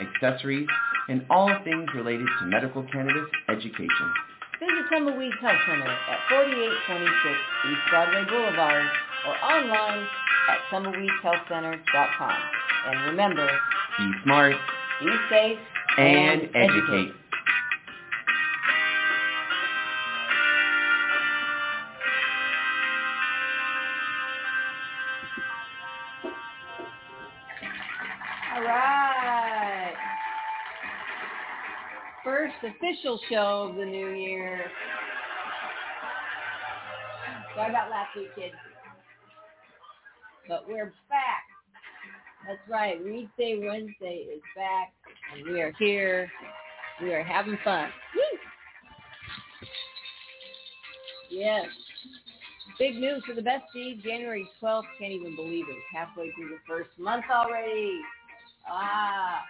accessories, and all things related to medical cannabis education. Visit Tumbleweeds Health Center at 4826 East Broadway Boulevard or online at tumbleweedshealthcenter.com. And remember, Be smart be safe and educate. All official show of the new year. Sorry about last week, kids. But we're back. That's right. Weedsday Wednesday is back, and we are here. We are having fun. Woo! Yes. Big news for the bestie. January 12th. Can't even believe it. Halfway through the first month already. Ah,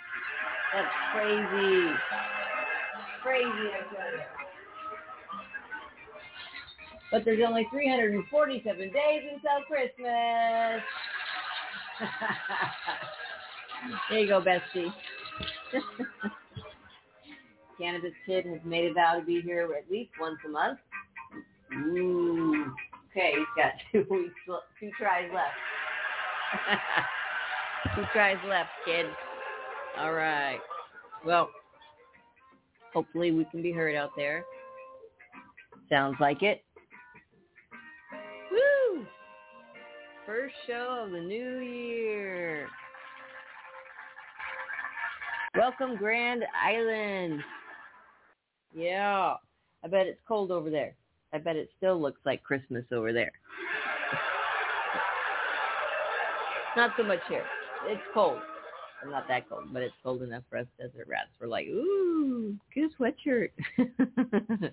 that's crazy. Crazy. But there's only 347 days until Christmas. there you go, bestie. Cannabis Kid has made a vow to be here at least once a month. Ooh. Okay, he's got two weeks, two tries left. Two tries left, kid. All right. Well, hopefully we can be heard out there. Sounds like it. Woo! First show of the new year. Welcome, Grand Island. Yeah. I bet it's cold over there. I bet it still looks like Christmas over there. Not so much here. It's cold. Well, not that cold, but it's cold enough for us desert rats. We're like, ooh, get a sweatshirt.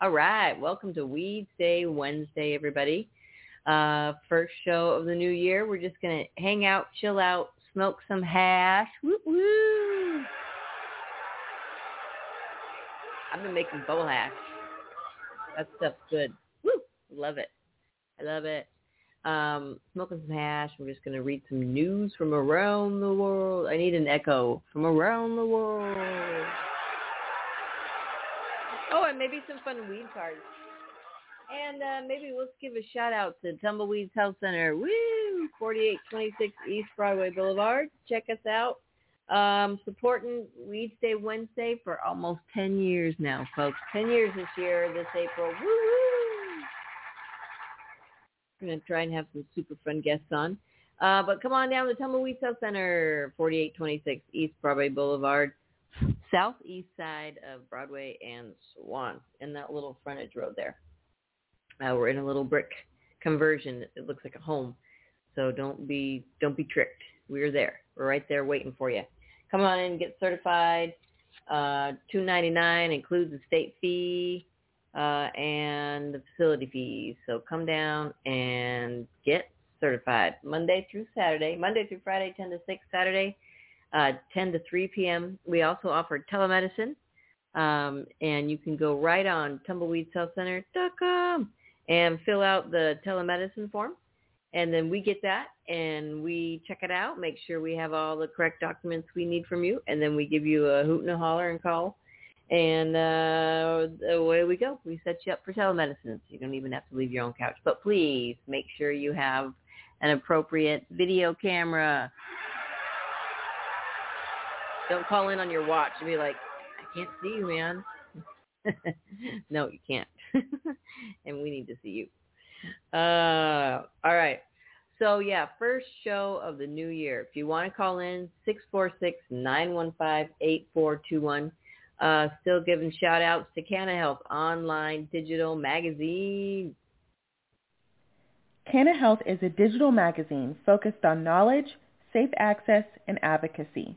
All right. Welcome to Weed Day Wednesday, everybody. Uh, first show of the new year. We're just going to hang out, chill out, smoke some hash. Woo woo. I've been making bowl hash. That stuff's good. Woo. Love it. I love it um, smoking some hash. We're just going to read some news from around the world. I need an echo from around the world. Oh, and maybe some fun weed cards. And uh, maybe let's give a shout out to Tumbleweeds Health Center. Woo! 4826 East Broadway Boulevard. Check us out. Um, supporting Weedsday Wednesday for almost 10 years now, folks. 10 years this year, this April. Woo! We're going to try and have some super fun guests on. Uh, but come on down to Tumbleweed Health Center, 4826 East Broadway Boulevard, southeast side of Broadway and Swan, in that little frontage road there. Uh, we're in a little brick conversion. It looks like a home, so don't be don't be tricked. We're there. We're right there waiting for you. Come on in, get certified. Uh, Two ninety nine includes the state fee uh, and the facility fees. So come down and get certified Monday through Saturday, Monday through Friday, 10 to 6, Saturday, uh, 10 to 3 p.m. We also offer telemedicine, um, and you can go right on tumbleweedshealthcenter.com and fill out the telemedicine form. And then we get that and we check it out, make sure we have all the correct documents we need from you, and then we give you a hoot and a holler and call and uh, away we go. We set you up for telemedicine. So you don't even have to leave your own couch. But please make sure you have an appropriate video camera. Don't call in on your watch and be like, I can't see you, man. no, you can't. and we need to see you. Uh, all right. So yeah, first show of the new year. If you want to call in, 646-915-8421. Uh, still giving shout outs to Canna Health online digital magazine. Canna Health is a digital magazine focused on knowledge, safe access, and advocacy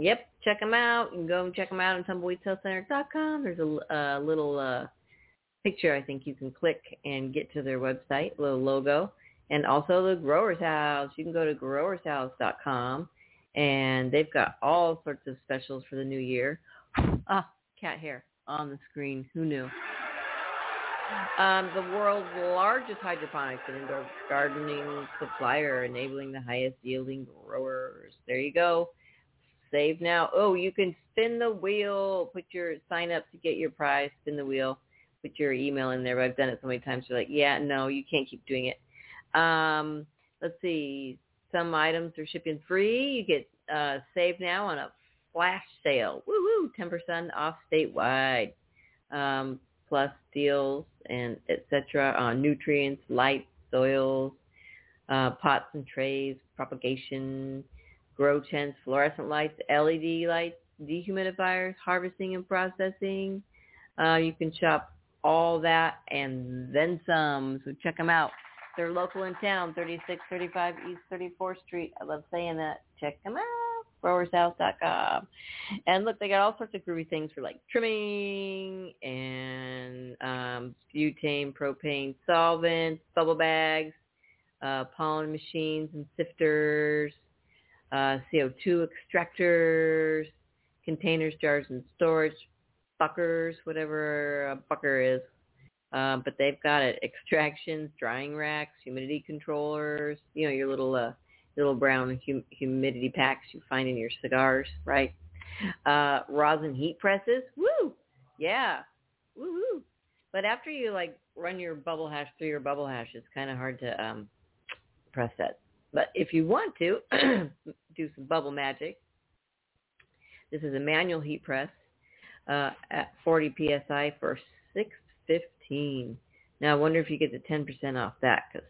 Yep, check them out. You can go and check them out on tumbleweedhealthcenter.com. There's a, a little uh, picture I think you can click and get to their website, little logo. And also the Growers House. You can go to growershouse.com and they've got all sorts of specials for the new year. Ah, cat hair on the screen. Who knew? Um, the world's largest hydroponics and indoor gardening supplier, enabling the highest yielding growers. There you go. Save now. Oh, you can spin the wheel. Put your sign up to get your prize. Spin the wheel. Put your email in there. But I've done it so many times. You're like, yeah, no, you can't keep doing it. Um, let's see. Some items are shipping free. You get uh, save now on a flash sale. Woo woo, 10% off statewide. Um, plus deals and etc. on nutrients, light, soils, uh, pots and trays, propagation, grow tents, fluorescent lights, LED lights, dehumidifiers, harvesting and processing. Uh, you can shop all that and then some. So check them out. They're local in town, 3635 East 34th Street. I love saying that. Check them out growershouse.com. And look, they got all sorts of groovy things for like trimming and um, butane, propane solvents, bubble bags, uh, pollen machines and sifters, uh, CO2 extractors, containers, jars, and storage, buckers, whatever a bucker is. Uh, but they've got it. Extractions, drying racks, humidity controllers, you know, your little uh, little brown hum- humidity packs you find in your cigars, right? Uh, rosin heat presses, woo, yeah, woo. But after you like run your bubble hash through your bubble hash, it's kind of hard to um, press that. But if you want to do some bubble magic, this is a manual heat press uh, at 40 psi for 615. Now I wonder if you get the 10% off that because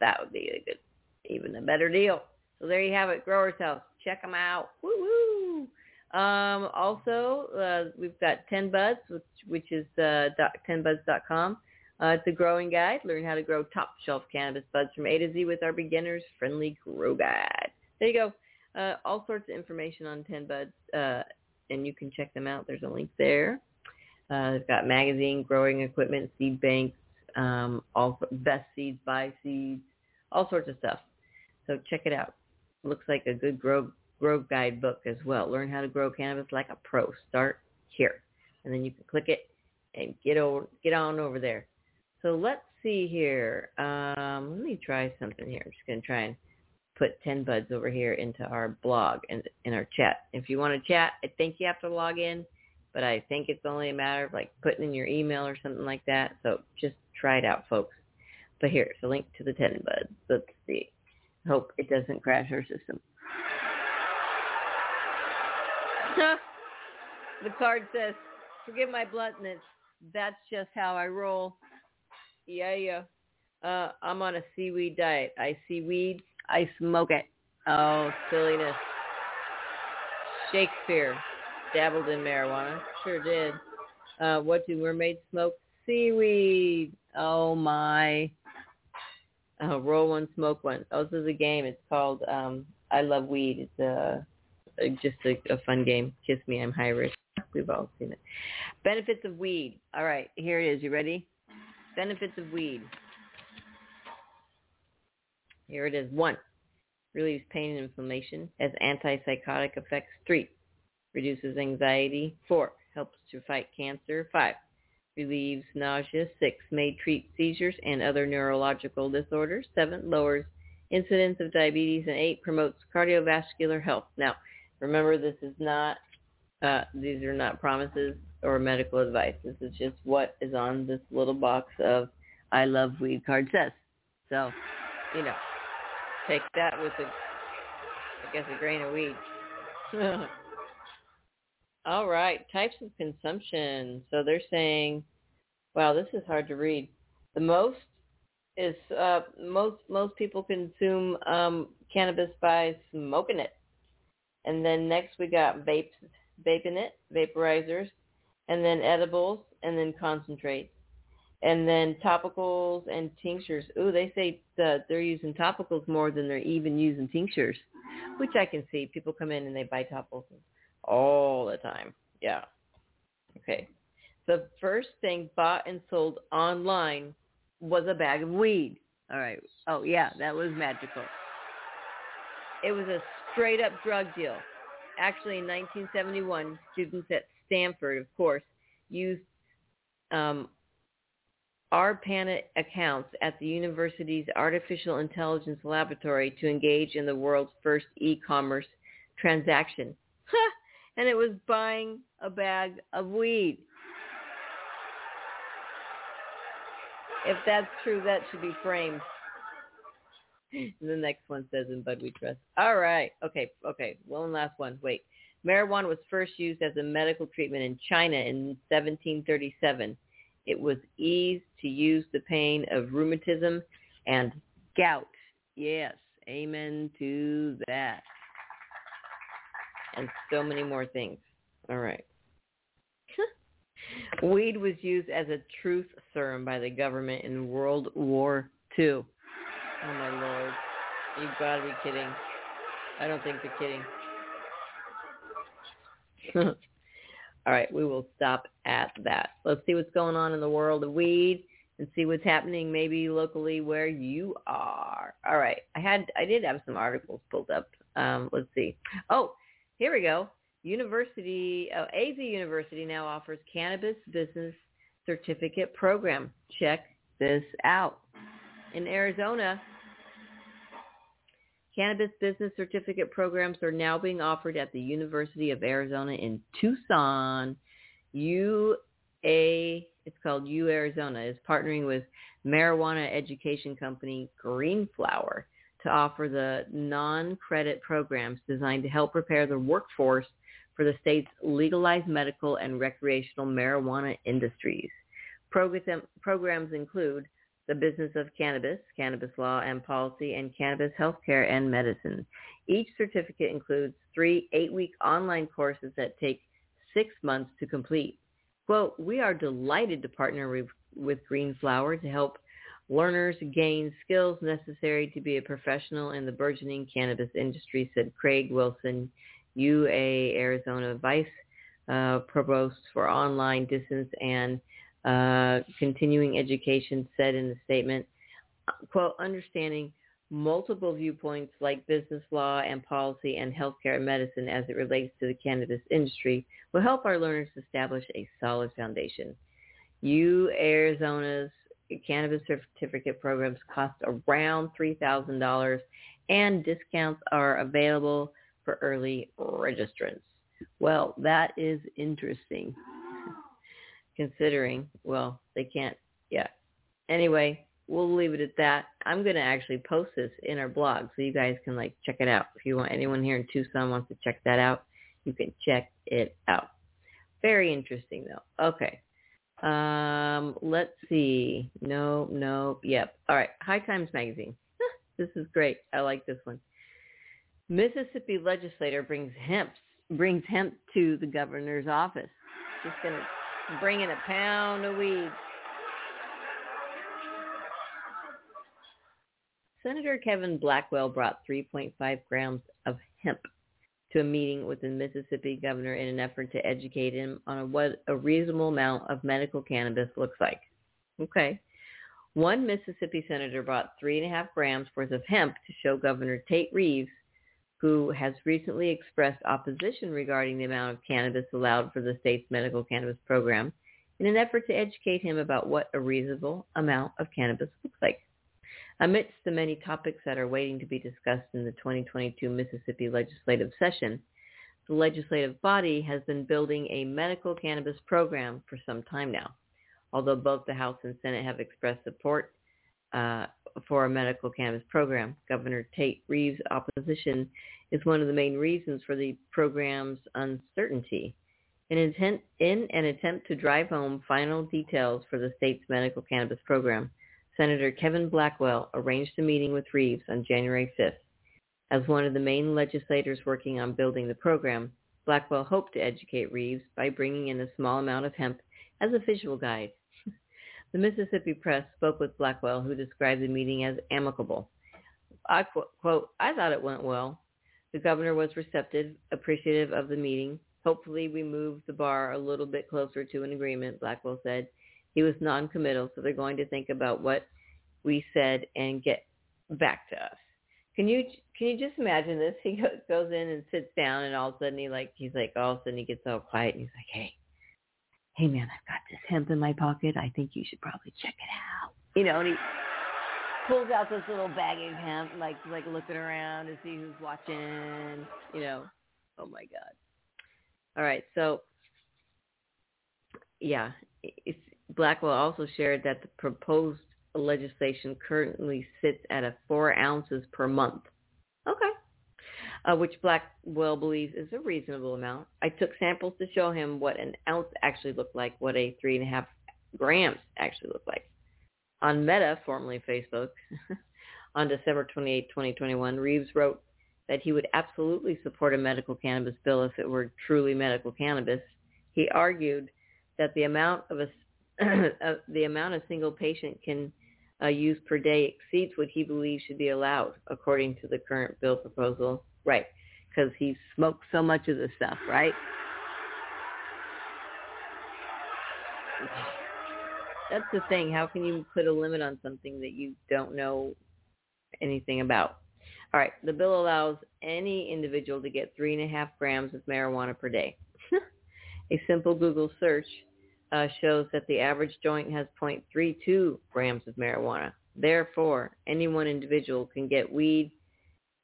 that would be a good even a better deal. So there you have it, Growers House. Check them out. Woo woo. Um, also, uh, we've got 10 Buds, which, which is uh, 10buds.com. Uh, it's a growing guide. Learn how to grow top shelf cannabis buds from A to Z with our beginners friendly grow guide. There you go. Uh, all sorts of information on 10 Buds, uh, and you can check them out. There's a link there. Uh, they've got magazine, growing equipment, seed banks, um, all best seeds, buy seeds, all sorts of stuff. So check it out. Looks like a good grow grow guide book as well. Learn how to grow cannabis like a pro. Start here, and then you can click it and get over get on over there. So let's see here. Um, let me try something here. I'm just going to try and put 10 buds over here into our blog and in our chat. If you want to chat, I think you have to log in, but I think it's only a matter of like putting in your email or something like that. So just try it out, folks. But here's a link to the 10 buds. Let's see. Hope it doesn't crash our system. the card says, forgive my bluntness. That's just how I roll. Yeah, yeah. Uh, I'm on a seaweed diet. I see weed. I smoke it. Oh, silliness. Shakespeare dabbled in marijuana. Sure did. Uh, what do mermaids smoke? Seaweed. Oh my. Uh, roll one, smoke one. Oh, this is a game. It's called um, I Love Weed. It's a, a just a, a fun game. Kiss me, I'm high risk. We've all seen it. Benefits of weed. All right, here it is. You ready? Benefits of weed. Here it is. One, relieves pain and inflammation, has antipsychotic effects. Three, reduces anxiety. Four, helps to fight cancer. Five, relieves nausea. Six, may treat seizures and other neurological disorders. Seven, lowers incidence of diabetes. And eight, promotes cardiovascular health. Now, remember, this is not, uh, these are not promises or medical advice. This is just what is on this little box of I love weed card says. So, you know, take that with a, I guess, a grain of weed. All right, types of consumption. So they're saying, wow, this is hard to read. The most is uh, most most people consume um, cannabis by smoking it, and then next we got vapes, vaping it, vaporizers, and then edibles, and then concentrates, and then topicals and tinctures. Ooh, they say that they're using topicals more than they're even using tinctures, which I can see. People come in and they buy topicals all the time. Yeah. Okay. The first thing bought and sold online was a bag of weed. All right. Oh, yeah, that was magical. It was a straight up drug deal. Actually, in 1971, students at Stanford, of course, used um, ARPANET accounts at the university's artificial intelligence laboratory to engage in the world's first e-commerce transaction. and it was buying a bag of weed. If that's true, that should be framed. the next one says in Bud We Trust. All right. Okay. Okay. One last one. Wait. Marijuana was first used as a medical treatment in China in 1737. It was eased to use the pain of rheumatism and gout. Yes. Amen to that and so many more things. All right. Weed was used as a truth serum by the government in World War II. Oh my lord. You've got to be kidding. I don't think they're kidding. All right, we will stop at that. Let's see what's going on in the world of weed and see what's happening maybe locally where you are. All right, I had I did have some articles pulled up. Um, let's see. Oh, here we go. University, oh, AZ University now offers cannabis business certificate program. Check this out. In Arizona, cannabis business certificate programs are now being offered at the University of Arizona in Tucson. UA, it's called U Arizona, is partnering with marijuana education company Green Flower to offer the non-credit programs designed to help prepare the workforce for the state's legalized medical and recreational marijuana industries. Program, programs include the business of cannabis, cannabis law and policy, and cannabis healthcare and medicine. Each certificate includes three eight-week online courses that take six months to complete. Quote, we are delighted to partner with, with Green Flower to help Learners gain skills necessary to be a professional in the burgeoning cannabis industry, said Craig Wilson, UA Arizona Vice uh, Provost for Online Distance and uh, Continuing Education, said in the statement, quote, understanding multiple viewpoints like business law and policy and healthcare and medicine as it relates to the cannabis industry will help our learners establish a solid foundation. U Arizona's cannabis certificate programs cost around $3,000 and discounts are available for early registrants. Well, that is interesting considering, well, they can't, yeah. Anyway, we'll leave it at that. I'm going to actually post this in our blog so you guys can like check it out. If you want anyone here in Tucson wants to check that out, you can check it out. Very interesting though. Okay. Um, let's see. No, no, yep. All right. High Times Magazine. this is great. I like this one. Mississippi legislator brings hemp brings hemp to the governor's office. Just gonna bring in a pound of weed. Senator Kevin Blackwell brought 3.5 grams of hemp to a meeting with the Mississippi governor in an effort to educate him on what a reasonable amount of medical cannabis looks like. Okay. One Mississippi senator brought three and a half grams worth of hemp to show Governor Tate Reeves, who has recently expressed opposition regarding the amount of cannabis allowed for the state's medical cannabis program. in an effort to educate him about what a reasonable amount of cannabis looks like. Amidst the many topics that are waiting to be discussed in the 2022 Mississippi legislative session, the legislative body has been building a medical cannabis program for some time now. Although both the House and Senate have expressed support uh, for a medical cannabis program, Governor Tate Reeves' opposition is one of the main reasons for the program's uncertainty. In, intent, in an attempt to drive home final details for the state's medical cannabis program, Senator Kevin Blackwell arranged a meeting with Reeves on January 5th. As one of the main legislators working on building the program, Blackwell hoped to educate Reeves by bringing in a small amount of hemp as a visual guide. The Mississippi Press spoke with Blackwell, who described the meeting as amicable. I quote, I thought it went well. The governor was receptive, appreciative of the meeting. Hopefully we moved the bar a little bit closer to an agreement, Blackwell said. He was non-committal, so they're going to think about what we said and get back to us. Can you can you just imagine this? He goes in and sits down, and all of a sudden he like he's like all of a sudden he gets all quiet, and he's like, "Hey, hey man, I've got this hemp in my pocket. I think you should probably check it out." You know, and he pulls out this little bag of hemp, like like looking around to see who's watching. You know, oh my god. All right, so yeah, Blackwell also shared that the proposed legislation currently sits at a four ounces per month. Uh, which Blackwell believes is a reasonable amount. I took samples to show him what an ounce actually looked like, what a three and a half grams actually looked like. On Meta, formerly Facebook, on December 28, 2021, Reeves wrote that he would absolutely support a medical cannabis bill if it were truly medical cannabis. He argued that the amount of a the amount a single patient can uh, use per day exceeds what he believes should be allowed according to the current bill proposal. Right, because he smoked so much of the stuff, right? That's the thing. How can you put a limit on something that you don't know anything about? All right, the bill allows any individual to get three and a half grams of marijuana per day. a simple Google search uh, shows that the average joint has 0.32 grams of marijuana. Therefore, any one individual can get weed,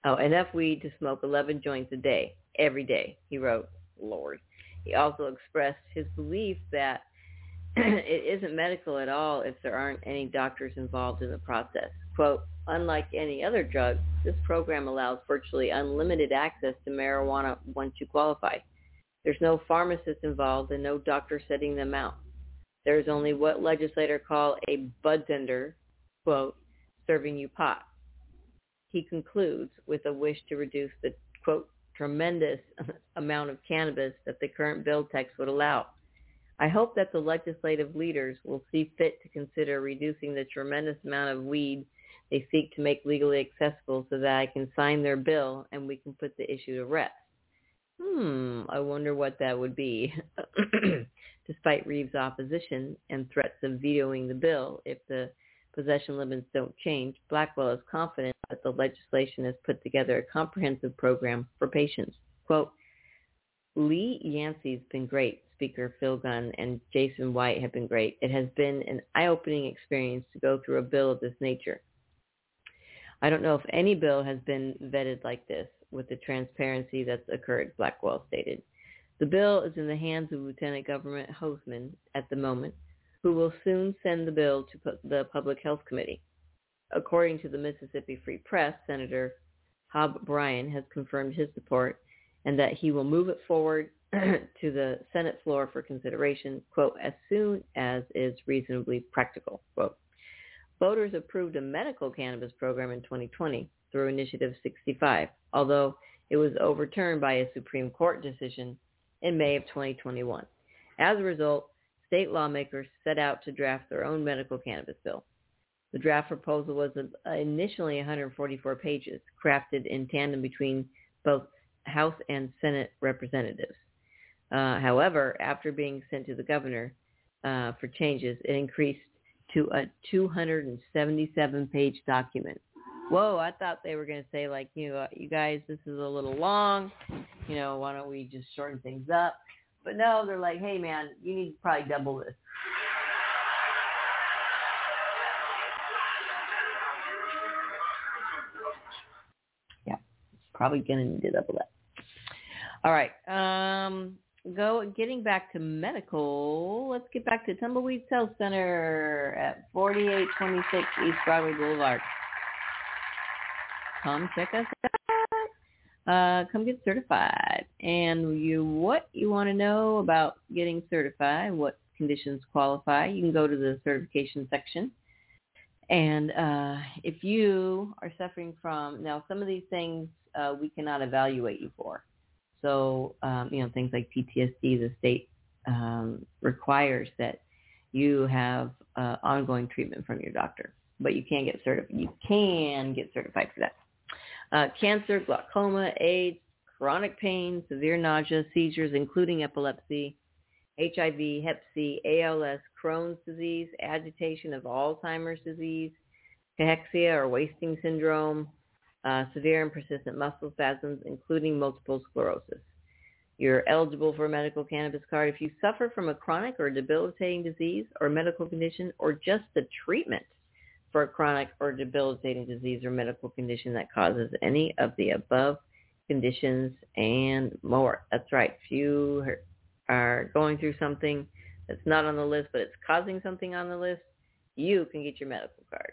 oh, enough weed to smoke 11 joints a day, every day, he wrote. Lord. He also expressed his belief that it isn't medical at all if there aren't any doctors involved in the process. Quote, unlike any other drug, this program allows virtually unlimited access to marijuana once you qualify. There's no pharmacist involved and no doctor setting them out. There is only what legislators call a budtender, quote, serving you pot. He concludes with a wish to reduce the, quote, tremendous amount of cannabis that the current bill text would allow. I hope that the legislative leaders will see fit to consider reducing the tremendous amount of weed they seek to make legally accessible so that I can sign their bill and we can put the issue to rest. Hmm, I wonder what that would be. Despite Reeves' opposition and threats of vetoing the bill if the possession limits don't change, Blackwell is confident that the legislation has put together a comprehensive program for patients. Quote, Lee Yancey's been great. Speaker Phil Gunn and Jason White have been great. It has been an eye-opening experience to go through a bill of this nature. I don't know if any bill has been vetted like this with the transparency that's occurred, Blackwell stated. The bill is in the hands of Lieutenant Governor Hosemann at the moment, who will soon send the bill to the Public Health Committee. According to the Mississippi Free Press, Senator Hob Bryan has confirmed his support and that he will move it forward to the Senate floor for consideration, quote, as soon as is reasonably practical, quote. Voters approved a medical cannabis program in 2020 through Initiative 65, although it was overturned by a Supreme Court decision in May of 2021. As a result, state lawmakers set out to draft their own medical cannabis bill. The draft proposal was initially 144 pages, crafted in tandem between both House and Senate representatives. Uh, however, after being sent to the governor uh, for changes, it increased to a 277-page document. Whoa, I thought they were going to say like, you know, you guys, this is a little long. You know, why don't we just shorten things up? But no, they're like, hey man, you need to probably double this. Probably going to need to double that. All right. Um, go getting back to medical. Let's get back to Tumbleweed Health Center at 4826 East Broadway Boulevard. Come check us out. Uh, come get certified. And you what you want to know about getting certified, what conditions qualify, you can go to the certification section. And uh, if you are suffering from, now some of these things uh, we cannot evaluate you for. So, um, you know, things like PTSD, the state um, requires that you have uh, ongoing treatment from your doctor, but you can get certified. You can get certified for that. Uh, cancer, glaucoma, AIDS, chronic pain, severe nausea, seizures, including epilepsy, HIV, Hep C, ALS, Crohn's disease, agitation of Alzheimer's disease, cachexia or wasting syndrome, uh, severe and persistent muscle spasms, including multiple sclerosis. You're eligible for a medical cannabis card if you suffer from a chronic or debilitating disease or medical condition or just the treatment for a chronic or debilitating disease or medical condition that causes any of the above conditions and more. That's right. If you are going through something that's not on the list, but it's causing something on the list, you can get your medical card.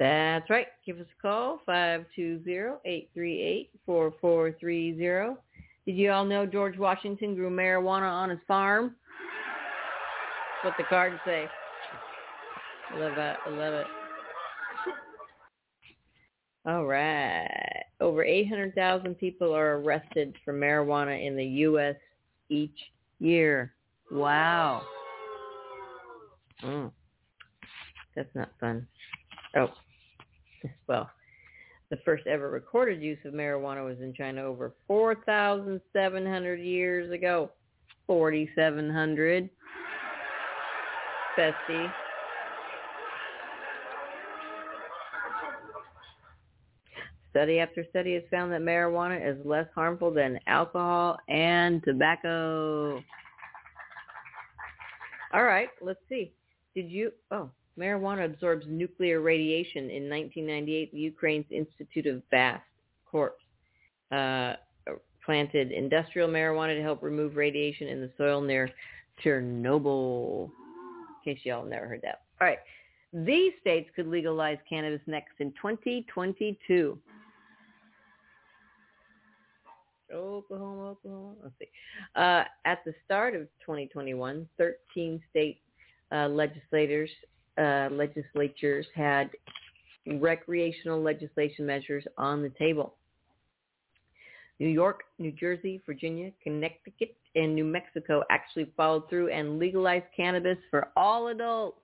That's right. Give us a call, 520-838-4430. Did you all know George Washington grew marijuana on his farm? That's what the cards say. I love it. I love it. All right. Over 800,000 people are arrested for marijuana in the U.S. each year. Wow. Mm. That's not fun. Oh, well, the first ever recorded use of marijuana was in China over 4,700 years ago. 4,700. Bestie. Study after study has found that marijuana is less harmful than alcohol and tobacco. All right, let's see. Did you? Oh, marijuana absorbs nuclear radiation. In 1998, Ukraine's Institute of Bast Crops uh, planted industrial marijuana to help remove radiation in the soil near Chernobyl. In case y'all never heard that. All right. These states could legalize cannabis next in 2022. Oklahoma, Oklahoma. Let's see. Uh, at the start of 2021, 13 state uh, legislators, uh, legislatures had recreational legislation measures on the table. New York, New Jersey, Virginia, Connecticut, and New Mexico actually followed through and legalized cannabis for all adults.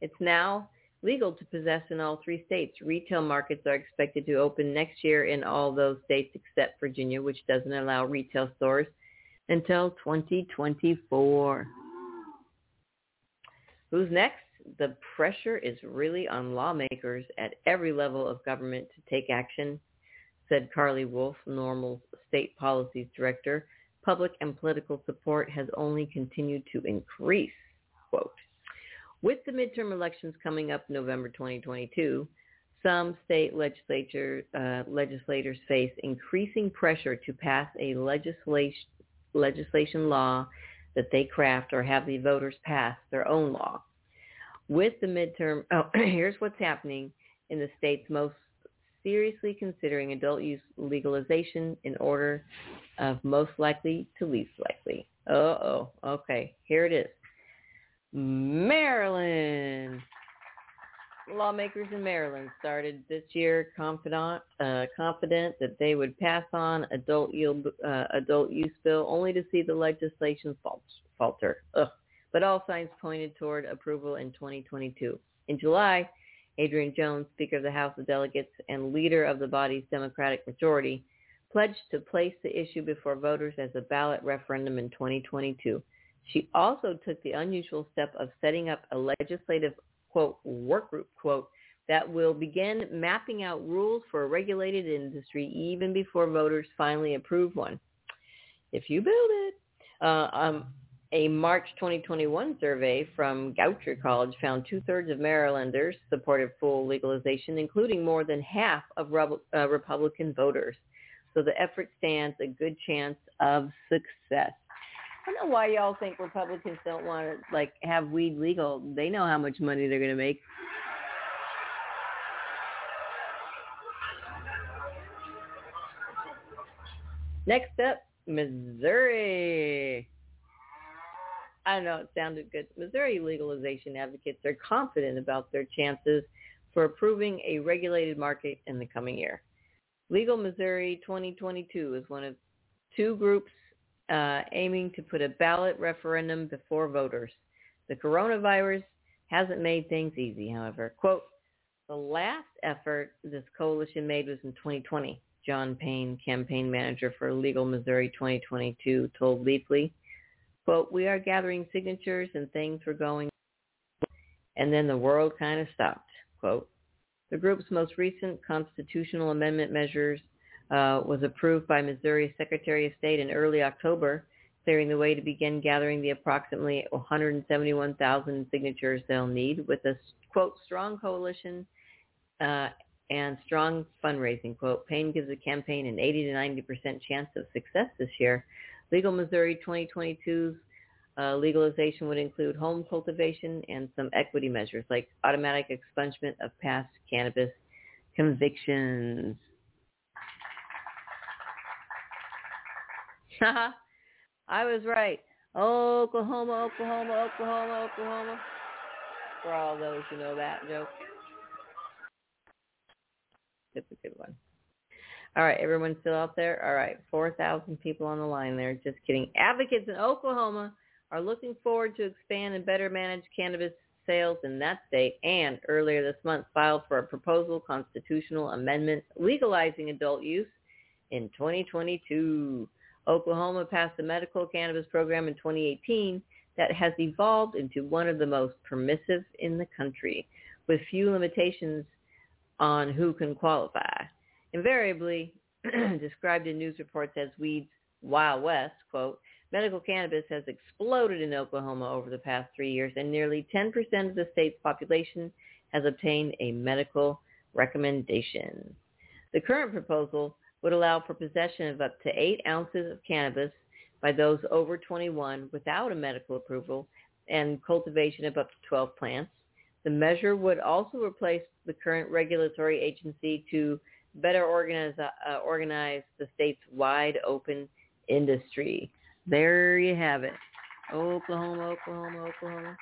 It's now legal to possess in all three states. Retail markets are expected to open next year in all those states except Virginia, which doesn't allow retail stores until 2024. Who's next? The pressure is really on lawmakers at every level of government to take action, said Carly Wolf, NORML's state policies director. Public and political support has only continued to increase, quote. With the midterm elections coming up November 2022, some state legislature, uh, legislators face increasing pressure to pass a legislation, legislation law that they craft or have the voters pass their own law. With the midterm, oh, here's what's happening in the states most seriously considering adult use legalization in order of most likely to least likely. Uh-oh. Okay, here it is. Maryland. Lawmakers in Maryland started this year confident, uh, confident that they would pass on adult, yield, uh, adult use bill only to see the legislation falter. Ugh. but all signs pointed toward approval in 2022. In July, Adrienne Jones, Speaker of the House of Delegates and leader of the body's Democratic majority, pledged to place the issue before voters as a ballot referendum in 2022. She also took the unusual step of setting up a legislative, quote, work group, quote, that will begin mapping out rules for a regulated industry even before voters finally approve one. If you build it. Uh, um, a March 2021 survey from Goucher College found two-thirds of Marylanders supported full legalization, including more than half of uh, Republican voters. So the effort stands a good chance of success. I don't know why y'all think Republicans don't want to like have weed legal. They know how much money they're going to make. Next up, Missouri. I know, it sounded good. Missouri legalization advocates are confident about their chances for approving a regulated market in the coming year. Legal Missouri 2022 is one of two groups uh, aiming to put a ballot referendum before voters. The coronavirus hasn't made things easy, however. Quote, the last effort this coalition made was in 2020. John Payne, campaign manager for Legal Missouri 2022, told Leafly, quote, we are gathering signatures and things were going, and then the world kind of stopped, quote. The group's most recent constitutional amendment measures uh, was approved by Missouri Secretary of State in early October, clearing the way to begin gathering the approximately 171,000 signatures they'll need with a, quote, strong coalition uh, and strong fundraising, quote. Payne gives the campaign an 80 to 90% chance of success this year. Legal Missouri 2022's uh, legalization would include home cultivation and some equity measures like automatic expungement of past cannabis convictions. Uh-huh. I was right. Oklahoma, Oklahoma, Oklahoma, Oklahoma. For all those who know that joke. It's a good one. All right, everyone still out there? All right, 4,000 people on the line there. Just kidding. Advocates in Oklahoma are looking forward to expand and better manage cannabis sales in that state and earlier this month filed for a proposal constitutional amendment legalizing adult use in 2022. Oklahoma passed a medical cannabis program in 2018 that has evolved into one of the most permissive in the country with few limitations on who can qualify. Invariably described in news reports as weeds Wild West, quote, medical cannabis has exploded in Oklahoma over the past three years, and nearly 10% of the state's population has obtained a medical recommendation. The current proposal would allow for possession of up to eight ounces of cannabis by those over 21 without a medical approval and cultivation of up to 12 plants. The measure would also replace the current regulatory agency to better organize, uh, organize the state's wide open industry. There you have it. Oklahoma, Oklahoma, Oklahoma.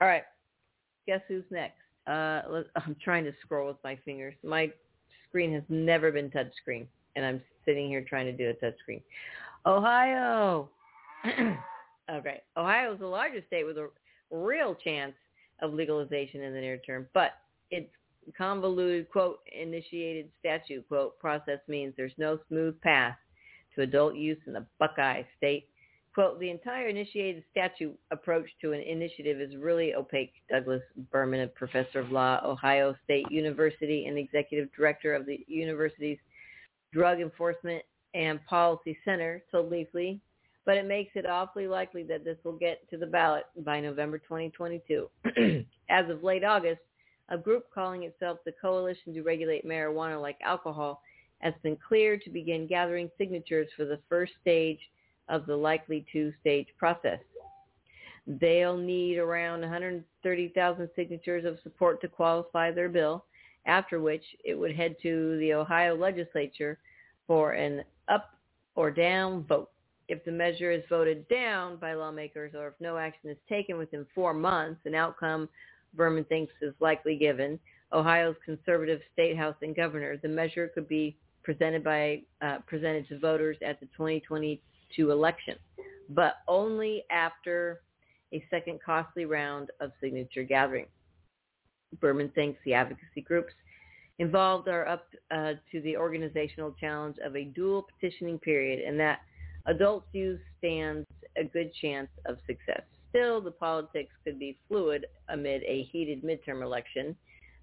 All right. Guess who's next? Uh, I'm trying to scroll with my fingers. My screen has never been touchscreen, and I'm sitting here trying to do a touchscreen. Ohio. okay. Ohio is the largest state with a real chance of legalization in the near term, but its convoluted, quote, initiated statute, quote, process means there's no smooth path to adult use in the Buckeye State. Quote, the entire initiated statute approach to an initiative is really opaque. Douglas Berman, a professor of law, Ohio State University and executive director of the university's Drug Enforcement and Policy Center, told Leafly, but it makes it awfully likely that this will get to the ballot by November 2022. As of late August, a group calling itself the Coalition to Regulate Marijuana Like Alcohol has been cleared to begin gathering signatures for the first stage of the likely two-stage process. They'll need around 130,000 signatures of support to qualify their bill, after which it would head to the Ohio legislature for an up or down vote. If the measure is voted down by lawmakers or if no action is taken within four months, an outcome Berman thinks is likely given, Ohio's conservative state house and governor, the measure could be presented by uh, presented to voters at the 2022 election, but only after a second costly round of signature gathering. Berman thinks the advocacy groups involved are up uh, to the organizational challenge of a dual petitioning period and that adult use stands a good chance of success. Still, the politics could be fluid amid a heated midterm election,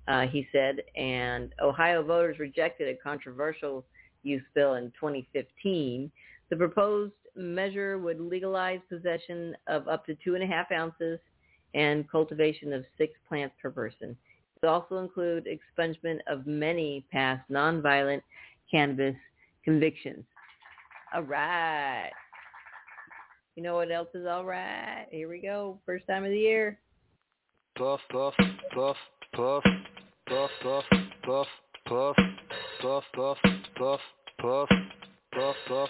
uh, he said, and Ohio voters rejected a controversial use bill in 2015. The proposed measure would legalize possession of up to two and a half ounces and cultivation of six plants per person. It would also include expungement of many past nonviolent cannabis convictions. All right. You know what else is all right? Here we go. First time of the year. Puff, puff, puff, puff, puff, puff, puff, puff, puff, puff, puff, puff, puff, puff, puff,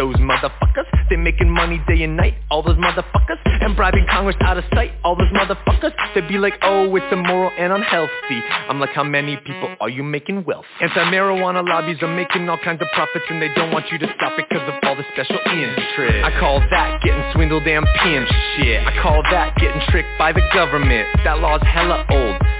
those motherfuckers. They're making money day and night, all those motherfuckers. And bribing Congress out of sight, all those motherfuckers. They'd be like, oh, it's immoral and unhealthy. I'm like, how many people are you making wealth? Anti-marijuana lobbies are making all kinds of profits And they don't want you to stop it because of all the special interest. I call that getting swindled and pimped shit. I call that getting tricked by the government. That law's hella old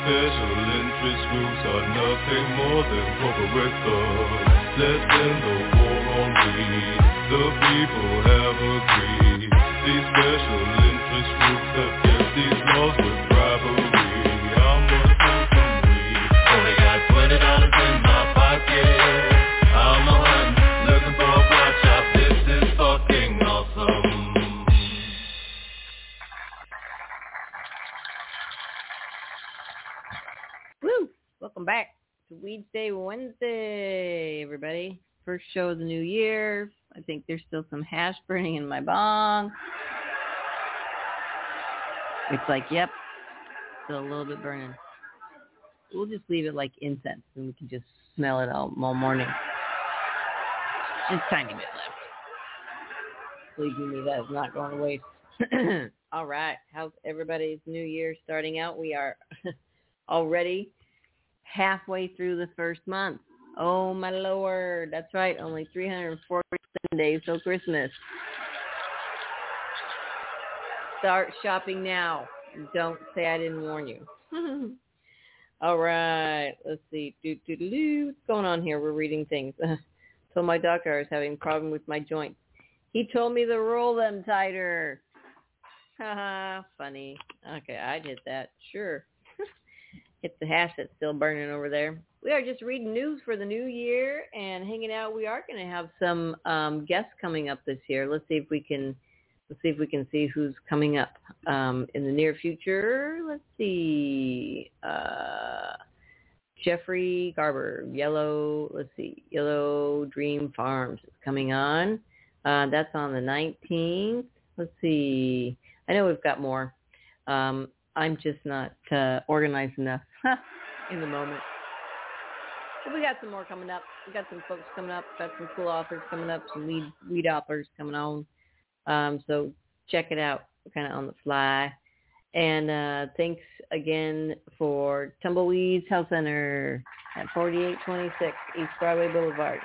special interest groups are nothing more than corporate thugs. Let's end the war on weed. The people have agreed. These special Welcome back to Weedsday Wednesday, everybody. First show of the new year. I think there's still some hash burning in my bong. It's like, yep, still a little bit burning. We'll just leave it like incense and we can just smell it all, all morning. It's tiny bit left. Believe me, that is not going to waste. All right. How's everybody's new year starting out? We are already halfway through the first month. Oh my lord. That's right. Only 347 days till Christmas. Start shopping now. Don't say I didn't warn you. All right. Let's see. Do, do, do, do. What's going on here? We're reading things. Told my doctor I was having a problem with my joints. He told me to roll them tighter. Haha, funny. Okay, I did that. Sure. Hit the hash that's still burning over there. We are just reading news for the new year and hanging out. We are going to have some um, guests coming up this year. Let's see if we can let's see if we can see who's coming up um, in the near future. Let's see. Uh, Jeffrey Garber, Yellow, let's see, Yellow Dream Farms is coming on. Uh, that's on the 19th. Let's see. I know we've got more. Um, I'm just not uh, organized enough in the moment. But we got some more coming up. We got some folks coming up. Got some cool authors coming up. Some lead lead authors coming on. Um, so check it out, kind of on the fly. And uh, thanks again for Tumbleweeds Health Center at 4826 East Broadway Boulevard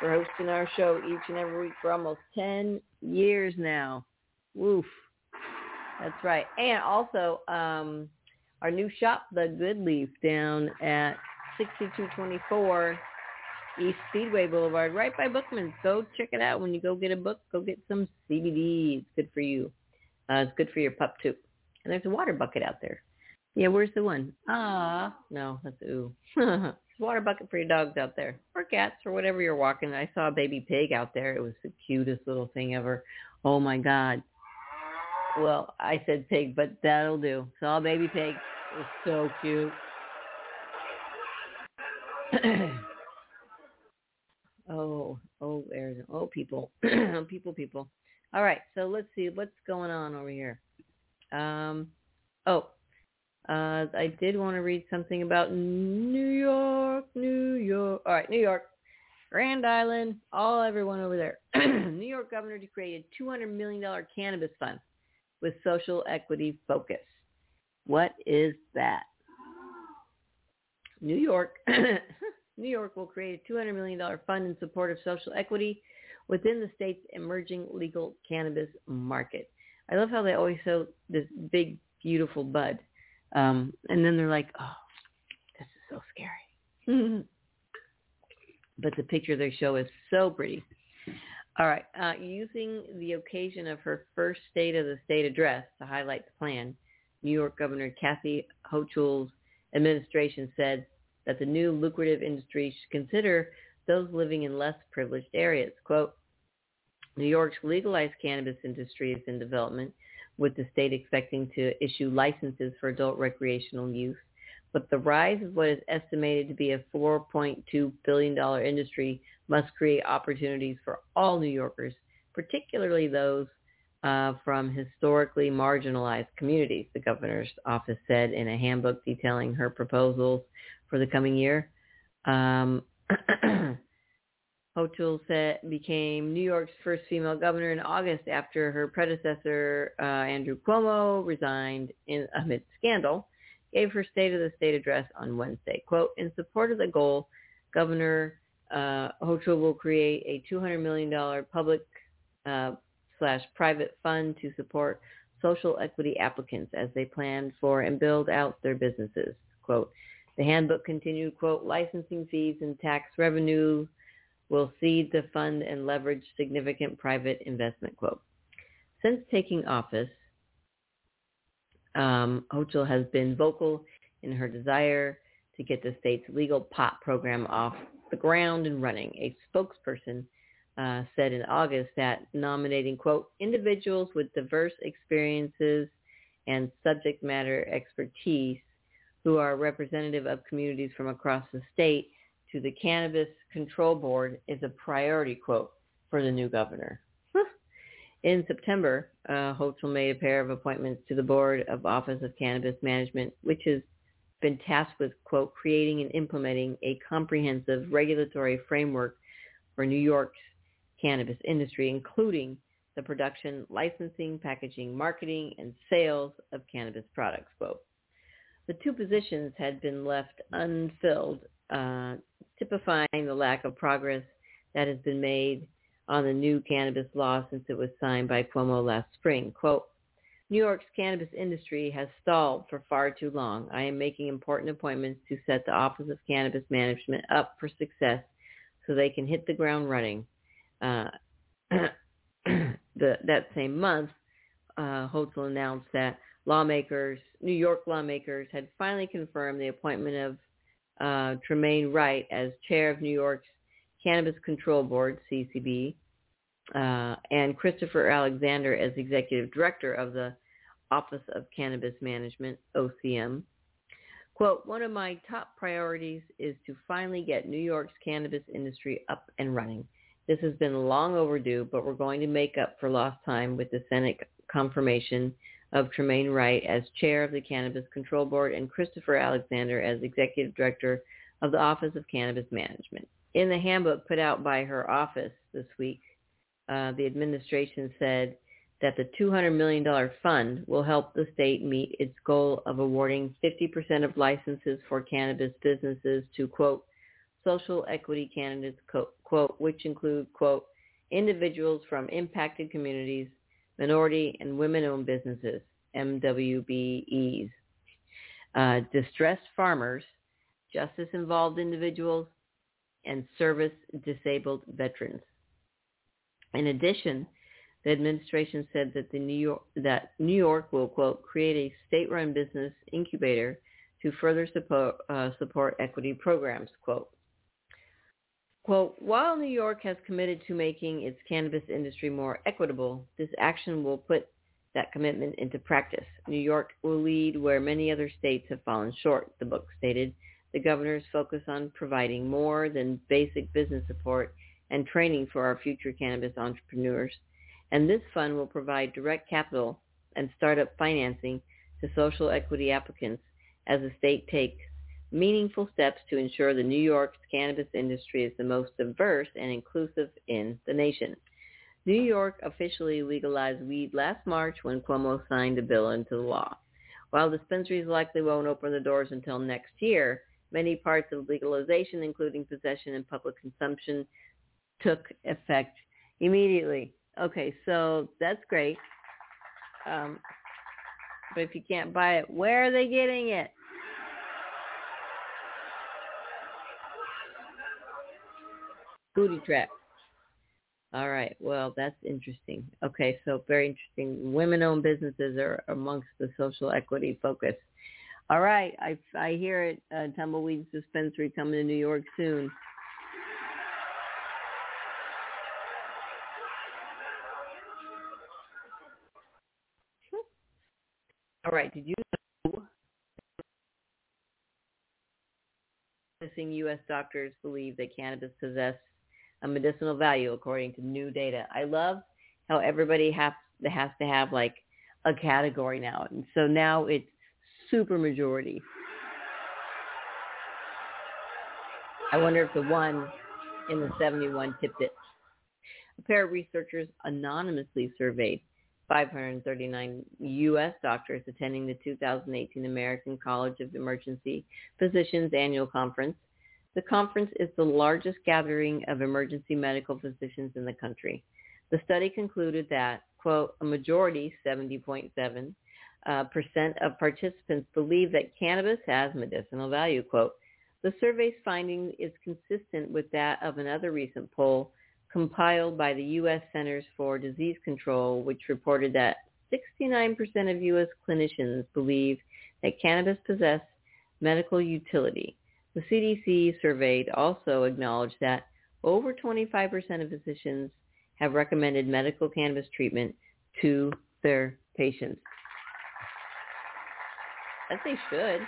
for hosting our show each and every week for almost 10 years now. Woof. That's right. And also um, our new shop, The Good Leaf, down at 6224 East Speedway Boulevard, right by Bookman's. Go check it out when you go get a book. Go get some CBD. It's good for you. Uh, it's good for your pup too. And there's a water bucket out there. Yeah, where's the one? Ah, no, that's ooh. Water bucket for your dogs out there, or cats, or whatever you're walking. I saw a baby pig out there. It was the cutest little thing ever. Oh my God. Well, I said pig, but that'll do. Saw baby pig. It was so cute. oh, oh, Arizona. Oh, people, people, people. All right, so let's see what's going on over here. Um, oh, uh, I did want to read something about New York, New York. All right, New York, Grand Island, all everyone over there. New York governor to create a $200 million cannabis fund with social equity focus. What is that? New York, New York will create a $200 million fund in support of social equity within the state's emerging legal cannabis market. I love how they always show this big, beautiful bud. Um, and then they're like, oh, this is so scary. but the picture they show is so pretty. All right. Uh, using the occasion of her first State of the State address to highlight the plan, New York Governor Kathy Hochul's administration said that the new lucrative industry should consider those living in less privileged areas. Quote, New York's legalized cannabis industry is in development, with the state expecting to issue licenses for adult recreational use. But the rise of what is estimated to be a $4.2 billion industry must create opportunities for all New Yorkers, particularly those uh, from historically marginalized communities, the governor's office said in a handbook detailing her proposals for the coming year. Um, Hochul said, became New York's first female governor in August after her predecessor, uh, Andrew Cuomo, resigned in, amid scandal, gave her State of the State address on Wednesday. Quote, in support of the goal, Governor uh, Hochul will create a $200 million public uh, slash private fund to support social equity applicants as they plan for and build out their businesses. Quote, the handbook continued, quote, licensing fees and tax revenue will seed the fund and leverage significant private investment, quote. Since taking office, um, Hochul has been vocal in her desire to get the state's legal pot program off the ground and running. A spokesperson uh, said in August that nominating, quote, individuals with diverse experiences and subject matter expertise who are representative of communities from across the state to the Cannabis Control Board is a priority, quote, for the new governor. In September, uh, Hochul made a pair of appointments to the Board of Office of Cannabis Management, which has been tasked with, quote, creating and implementing a comprehensive regulatory framework for New York's cannabis industry, including the production, licensing, packaging, marketing, and sales of cannabis products. Quote, the two positions had been left unfilled, uh, typifying the lack of progress that has been made on the new cannabis law since it was signed by Cuomo last spring. Quote, New York's cannabis industry has stalled for far too long. I am making important appointments to set the Office of Cannabis Management up for success so they can hit the ground running. Uh, the, that same month, uh, Hochul announced that lawmakers, New York lawmakers, had finally confirmed the appointment of uh, Tremaine Wright as chair of New York's Cannabis Control Board, CCB, uh, and Christopher Alexander as executive director of the Office of Cannabis Management, OCM. Quote, one of my top priorities is to finally get New York's cannabis industry up and running. This has been long overdue, but we're going to make up for lost time with the Senate confirmation of Tremaine Wright as chair of the Cannabis Control Board and Christopher Alexander as executive director of the Office of Cannabis Management. In the handbook put out by her office this week, uh, the administration said that the $200 million fund will help the state meet its goal of awarding 50% of licenses for cannabis businesses to, quote, social equity candidates, quote, which include, quote, individuals from impacted communities, minority and women-owned businesses, MWBEs, uh, distressed farmers, justice-involved individuals, and service-disabled veterans. In addition, the administration said that the New York that New York will quote create a state-run business incubator to further support uh, support equity programs. Quote. Quote, while New York has committed to making its cannabis industry more equitable, this action will put that commitment into practice. New York will lead where many other states have fallen short, the book stated. The governor's focus on providing more than basic business support and training for our future cannabis entrepreneurs. And this fund will provide direct capital and startup financing to social equity applicants as the state takes meaningful steps to ensure the New York's cannabis industry is the most diverse and inclusive in the nation. New York officially legalized weed last March when Cuomo signed the bill into law. While dispensaries likely won't open the doors until next year, many parts of legalization, including possession and public consumption, took effect immediately. Okay, so that's great. Um, but if you can't buy it, where are they getting it? Booty trap. All right. Well, that's interesting. Okay, so very interesting. Women-owned businesses are amongst the social equity focus. All right. I I hear it. Uh, Tumbleweed Dispensary coming to New York soon. All right. Did you know missing U.S. doctors believe that cannabis possesses a medicinal value according to new data? I love how everybody has has to have like a category now, and so now it's super majority. I wonder if the one in the 71 tipped it. A pair of researchers anonymously surveyed 539 U.S. doctors attending the 2018 American College of Emergency Physicians annual conference. The conference is the largest gathering of emergency medical physicians in the country. The study concluded that, quote, a majority, 70.7 uh, percent of participants believe that cannabis has medicinal value, quote. The survey's finding is consistent with that of another recent poll compiled by the U.S. Centers for Disease Control, which reported that 69% of U.S. clinicians believe that cannabis possesses medical utility. The CDC surveyed also acknowledged that over 25% of physicians have recommended medical cannabis treatment to their patients. As they should.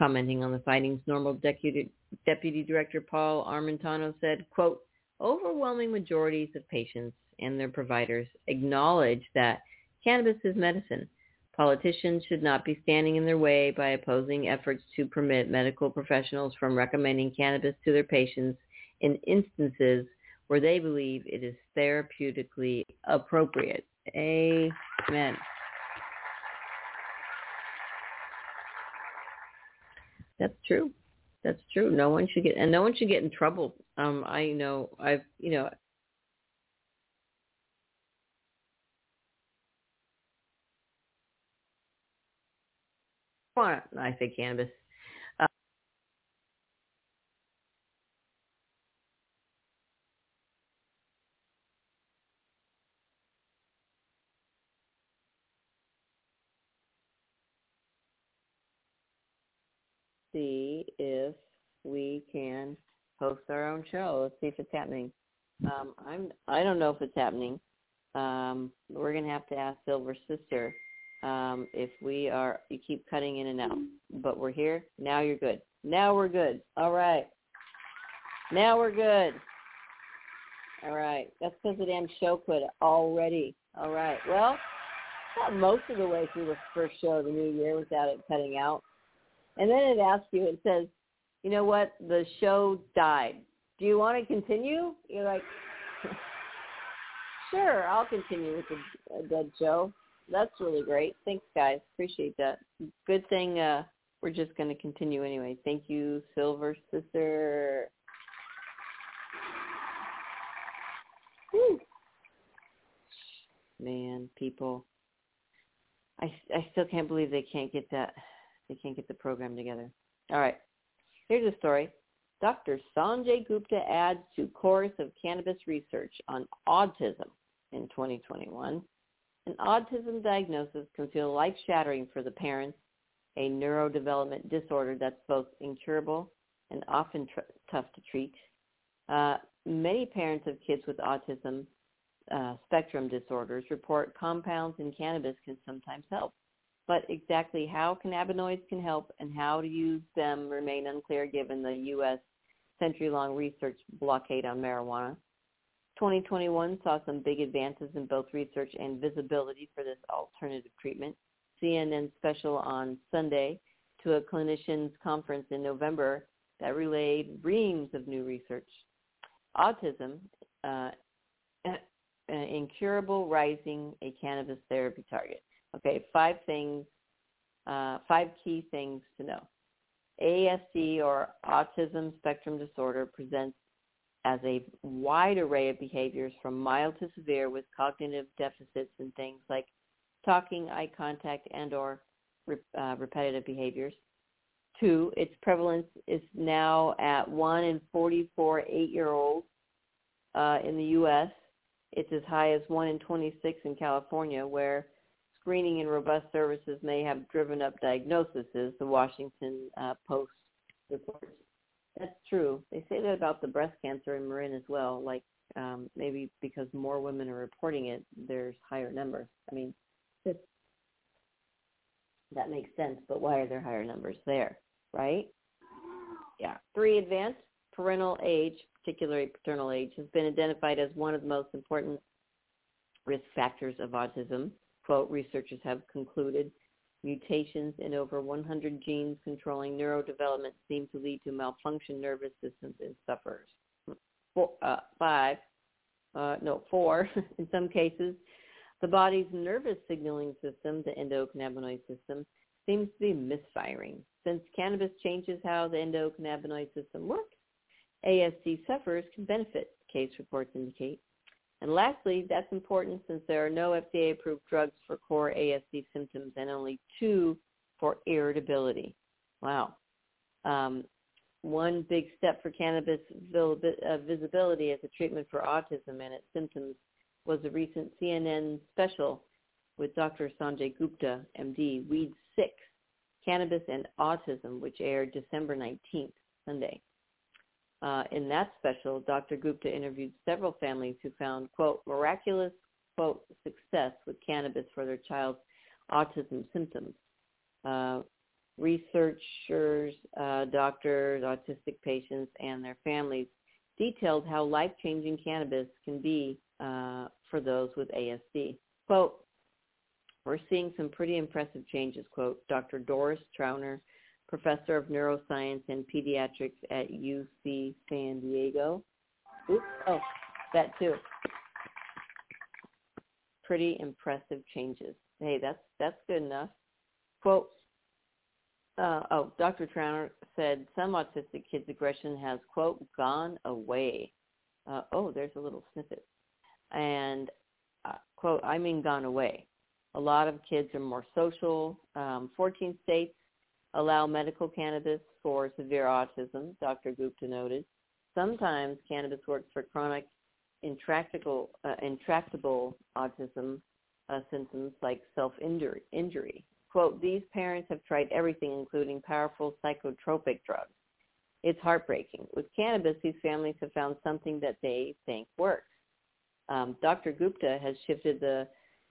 Commenting on the findings, NORML Deputy, Deputy Director Paul Armentano said, quote, overwhelming majorities of patients and their providers acknowledge that cannabis is medicine. Politicians should not be standing in their way by opposing efforts to permit medical professionals from recommending cannabis to their patients in instances where they believe it is therapeutically appropriate. Amen. That's true. That's true. No one should get, and no one should get in trouble. Um, I know I've, you know, I say cannabis. Uh, if we can host our own show. Let's see if it's happening. Um, I'm I don't know if it's happening. Um, we're gonna have to ask Silver Sister um, if we are. You keep cutting in and out, but we're here now. You're good. Now we're good. All right. Now we're good. All right. That's because the damn show quit already. All right. Well, got most of the way through the first show of the new year without it cutting out. And then it asks you, it says, you know what, the show died. Do you want to continue? You're like, sure, I'll continue with the a dead show. That's really great. Thanks, guys. Appreciate that. Good thing uh, we're just going to continue anyway. Thank you, Silver Sister. Man, people. I, I still can't believe they can't get that. They can't get the program together. All right. Here's a story. Dr. Sanjay Gupta adds to course of cannabis research on autism in 2021. An autism diagnosis can feel life-shattering for the parents, a neurodevelopment disorder that's both incurable and often tr- tough to treat. Uh, many parents of kids with autism uh, spectrum disorders report compounds in cannabis can sometimes help. But exactly how cannabinoids can help and how to use them remain unclear given the U.S. century-long research blockade on marijuana. 2021 saw some big advances in both research and visibility for this alternative treatment. CNN special on Sunday to a clinicians conference in November that relayed reams of new research. Autism, uh, incurable rising a cannabis therapy target. Okay, five things, uh, five key things to know. ASD or autism spectrum disorder presents as a wide array of behaviors from mild to severe with cognitive deficits in things like talking, eye contact, and or uh, repetitive behaviors. Two, its prevalence is now at 1 in 44 eight-year-olds uh, in the U.S. It's as high as 1 in 26 in California, where screening and robust services may have driven up diagnoses, the Washington uh, Post reports. That's true. They say that about the breast cancer in Marin as well. Like um, maybe because more women are reporting it, there's higher numbers. I mean, that makes sense. But why are there higher numbers there? Right? Yeah. Three, advanced parental age, particularly paternal age, has been identified as one of the most important risk factors of autism. Quote, researchers have concluded Mutations in over 100 genes controlling neurodevelopment seem to lead to malfunction nervous systems in sufferers. Four, uh, five, uh, no, four, in some cases, the body's nervous signaling system, the endocannabinoid system, seems to be misfiring. Since cannabis changes how the endocannabinoid system works, ASD sufferers can benefit, case reports indicate. And lastly, that's important since there are no FDA-approved drugs for core ASD symptoms and only two for irritability. Wow. Um, one big step for cannabis uh, visibility as a treatment for autism and its symptoms was a recent CNN special with Dr. Sanjay Gupta, MD, Weed 6, Cannabis and Autism, which aired December 19th, Sunday. Uh, in that special, Dr. Gupta interviewed several families who found, quote, miraculous, quote, success with cannabis for their child's autism symptoms. Uh, researchers, uh, doctors, autistic patients, and their families detailed how life-changing cannabis can be uh, for those with ASD. Quote, we're seeing some pretty impressive changes, quote, Dr. Doris Trauner, professor of neuroscience and pediatrics at UC San Diego. Oops, oh, that too. Pretty impressive changes. Hey, that's that's good enough. Quote, uh, oh, Dr. Trauner said some autistic kids' aggression has, quote, gone away. Uh, oh, there's a little snippet. And, uh, quote, I mean gone away. A lot of kids are more social. Um, 14 states allow medical cannabis for severe autism, Dr. Gupta noted. Sometimes cannabis works for chronic intractable, uh, intractable autism uh, symptoms like self-injury. Injury. Quote, these parents have tried everything, including powerful psychotropic drugs. It's heartbreaking. With cannabis, these families have found something that they think works. Um, Dr. Gupta has shifted the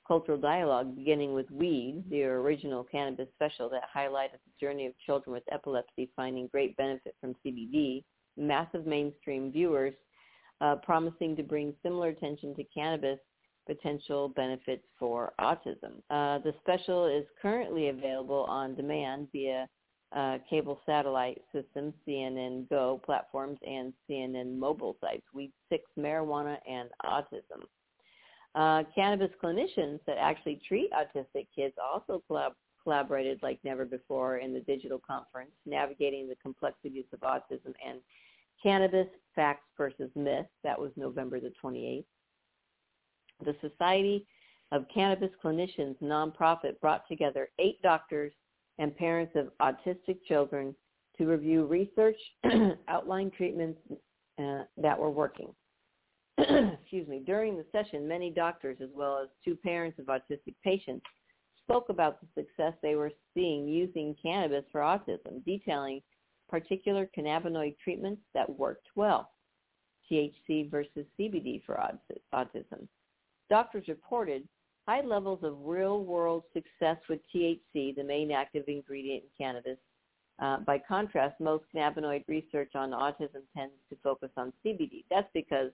cultural dialogue, beginning with Weed, the original cannabis special that highlighted the journey of children with epilepsy finding great benefit from CBD, massive mainstream viewers, uh, promising to bring similar attention to cannabis potential benefits for autism. Uh, the special is currently available on demand via uh, cable satellite systems, CNN Go platforms, and CNN mobile sites. Weed 6 Marijuana and Autism. Uh, cannabis clinicians that actually treat autistic kids also collab- collaborated like never before in the digital conference, navigating the complexities of autism and cannabis facts versus myths. That was November the 28th. The Society of Cannabis Clinicians nonprofit brought together eight doctors and parents of autistic children to review research, outline treatments uh, that were working. Excuse me. During the session, many doctors, as well as two parents of autistic patients, spoke about the success they were seeing using cannabis for autism, detailing particular cannabinoid treatments that worked well, THC versus CBD for autism. Doctors reported high levels of real-world success with THC, the main active ingredient in cannabis. Uh, by contrast, most cannabinoid research on autism tends to focus on CBD. That's because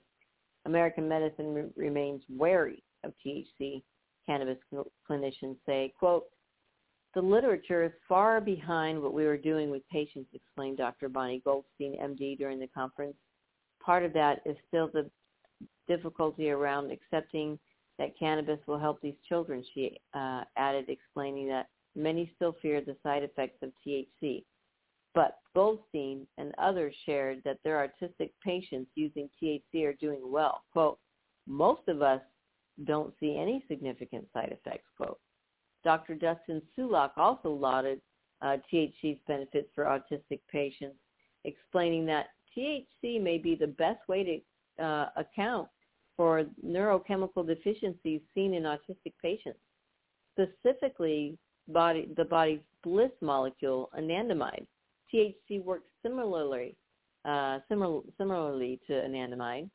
American medicine re- remains wary of THC. Cannabis cl- clinicians say, quote, the literature is far behind what we were doing with patients, explained Dr. Bonnie Goldstein, MD, during the conference. Part of that is still the difficulty around accepting that cannabis will help these children, she uh, added, explaining that many still fear the side effects of THC. But Goldstein and others shared that their autistic patients using THC are doing well. Quote, most of us don't see any significant side effects, quote. Dr. Dustin Sulak also lauded uh, THC's benefits for autistic patients, explaining that THC may be the best way to uh, account for neurochemical deficiencies seen in autistic patients, specifically body, the body's bliss molecule, anandamide. THC works similarly, uh, similar, similarly to anandamide.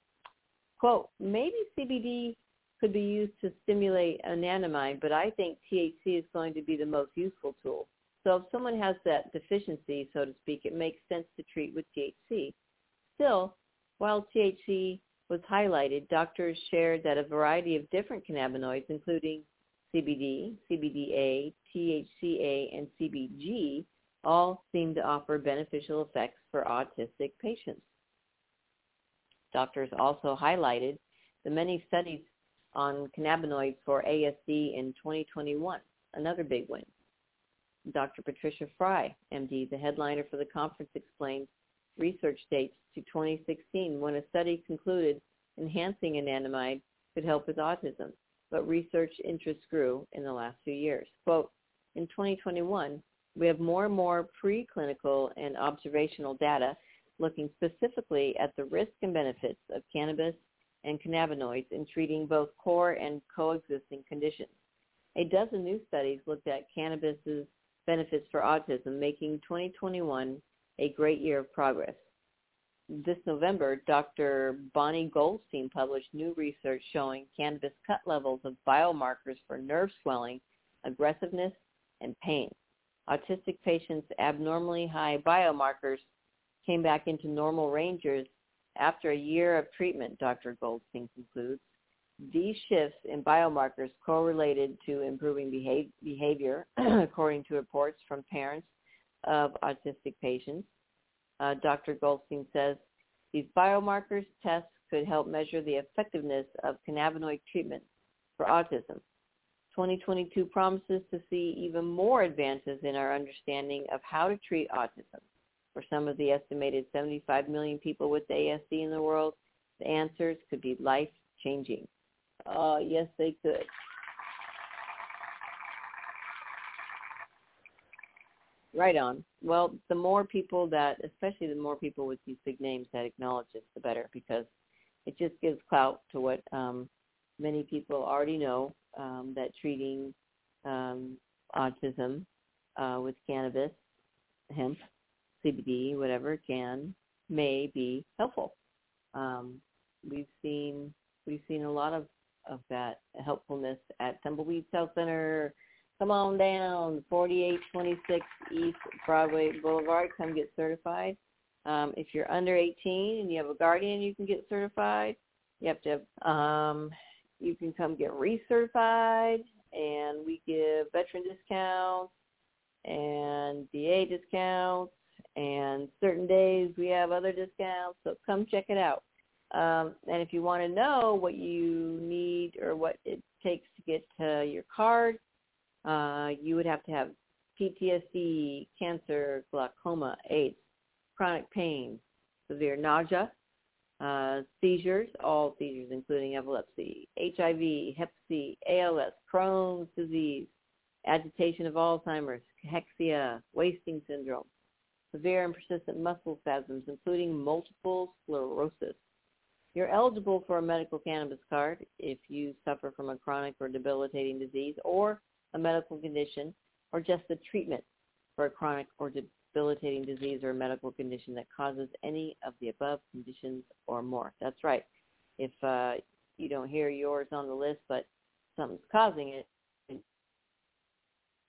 Quote, maybe CBD could be used to stimulate anandamide, but I think THC is going to be the most useful tool. So if someone has that deficiency, so to speak, it makes sense to treat with THC. Still, while THC was highlighted, doctors shared that a variety of different cannabinoids, including CBD, CBDA, THCA, and CBG, all seem to offer beneficial effects for autistic patients. Doctors also highlighted the many studies on cannabinoids for ASD in 2021, another big win. Dr. Patricia Frye, MD, the headliner for the conference, explained research dates to 2016 when a study concluded enhancing anandamide could help with autism, but research interest grew in the last few years. Quote, in 2021, we have more and more preclinical and observational data looking specifically at the risks and benefits of cannabis and cannabinoids in treating both core and coexisting conditions. A dozen new studies looked at cannabis's benefits for autism, making 2021 a great year of progress. This November, Dr. Bonnie Goldstein published new research showing cannabis cut levels of biomarkers for nerve swelling, aggressiveness, and pain. Autistic patients' abnormally high biomarkers came back into normal ranges after a year of treatment, Dr. Goldstein concludes. These shifts in biomarkers correlated to improving behavior, according to reports from parents of autistic patients. Uh, Dr. Goldstein says these biomarkers tests could help measure the effectiveness of cannabinoid treatment for autism. 2022 promises to see even more advances in our understanding of how to treat autism. For some of the estimated 75 million people with ASD in the world, the answers could be life-changing. Oh, yes, they could. Right on. Well, the more people that, especially the more people with these big names that acknowledge this, the better, because it just gives clout to what um, many people already know um, that treating um, autism uh, with cannabis, hemp, CBD, whatever can may be helpful. Um, we've seen we've seen a lot of of that helpfulness at Tumbleweed Health Center. Come on down, 4826 East Broadway Boulevard. Come get certified. Um, if you're under 18 and you have a guardian, you can get certified. You have to. Have, um, you can come get recertified, and we give veteran discounts and DA discounts, and certain days we have other discounts. So come check it out. Um, and if you want to know what you need or what it takes to get to your card, uh, you would have to have PTSD, cancer, glaucoma, AIDS, chronic pain, severe nausea, uh, seizures, all seizures including epilepsy, HIV, Hep C, ALS, Crohn's disease, agitation of Alzheimer's, cachexia, wasting syndrome, severe and persistent muscle spasms, including multiple sclerosis. You're eligible for a medical cannabis card if you suffer from a chronic or debilitating disease or a medical condition or just the treatment for a chronic or debilitating disease or medical condition that causes any of the above conditions or more. That's right. If uh, you don't hear yours on the list, but something's causing it,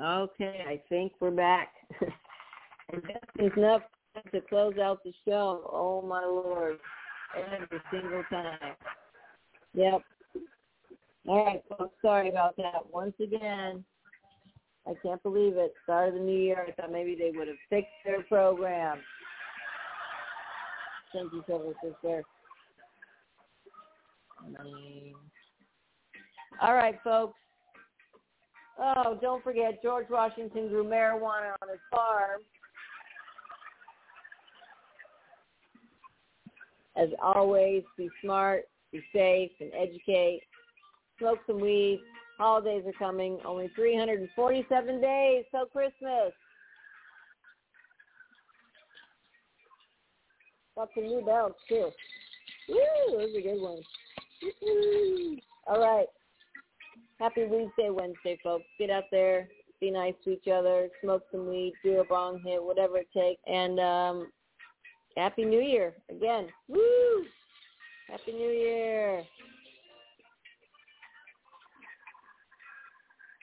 Okay, I think we're back. and that's enough to close out the show. Oh my lord. Every single time. Yep. All right, folks, sorry about that. Once again, I can't believe it. Start of the new year, I thought maybe they would have fixed their program. Thank you, Silver Sister. All right, folks. Oh, don't forget, George Washington grew marijuana on his farm. As always, be smart, be safe, and educate. Smoke some weed. Holidays are coming. Only 347 days till Christmas. Got some new belts, too. Woo, those a good one. All right. Happy Weedsday, Wednesday, folks. Get out there, be nice to each other, smoke some weed, do a bong hit, whatever it takes. And um, Happy New Year again. Woo! Happy New Year.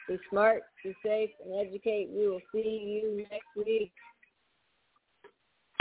Be smart, be safe, and educate. We will see you next week.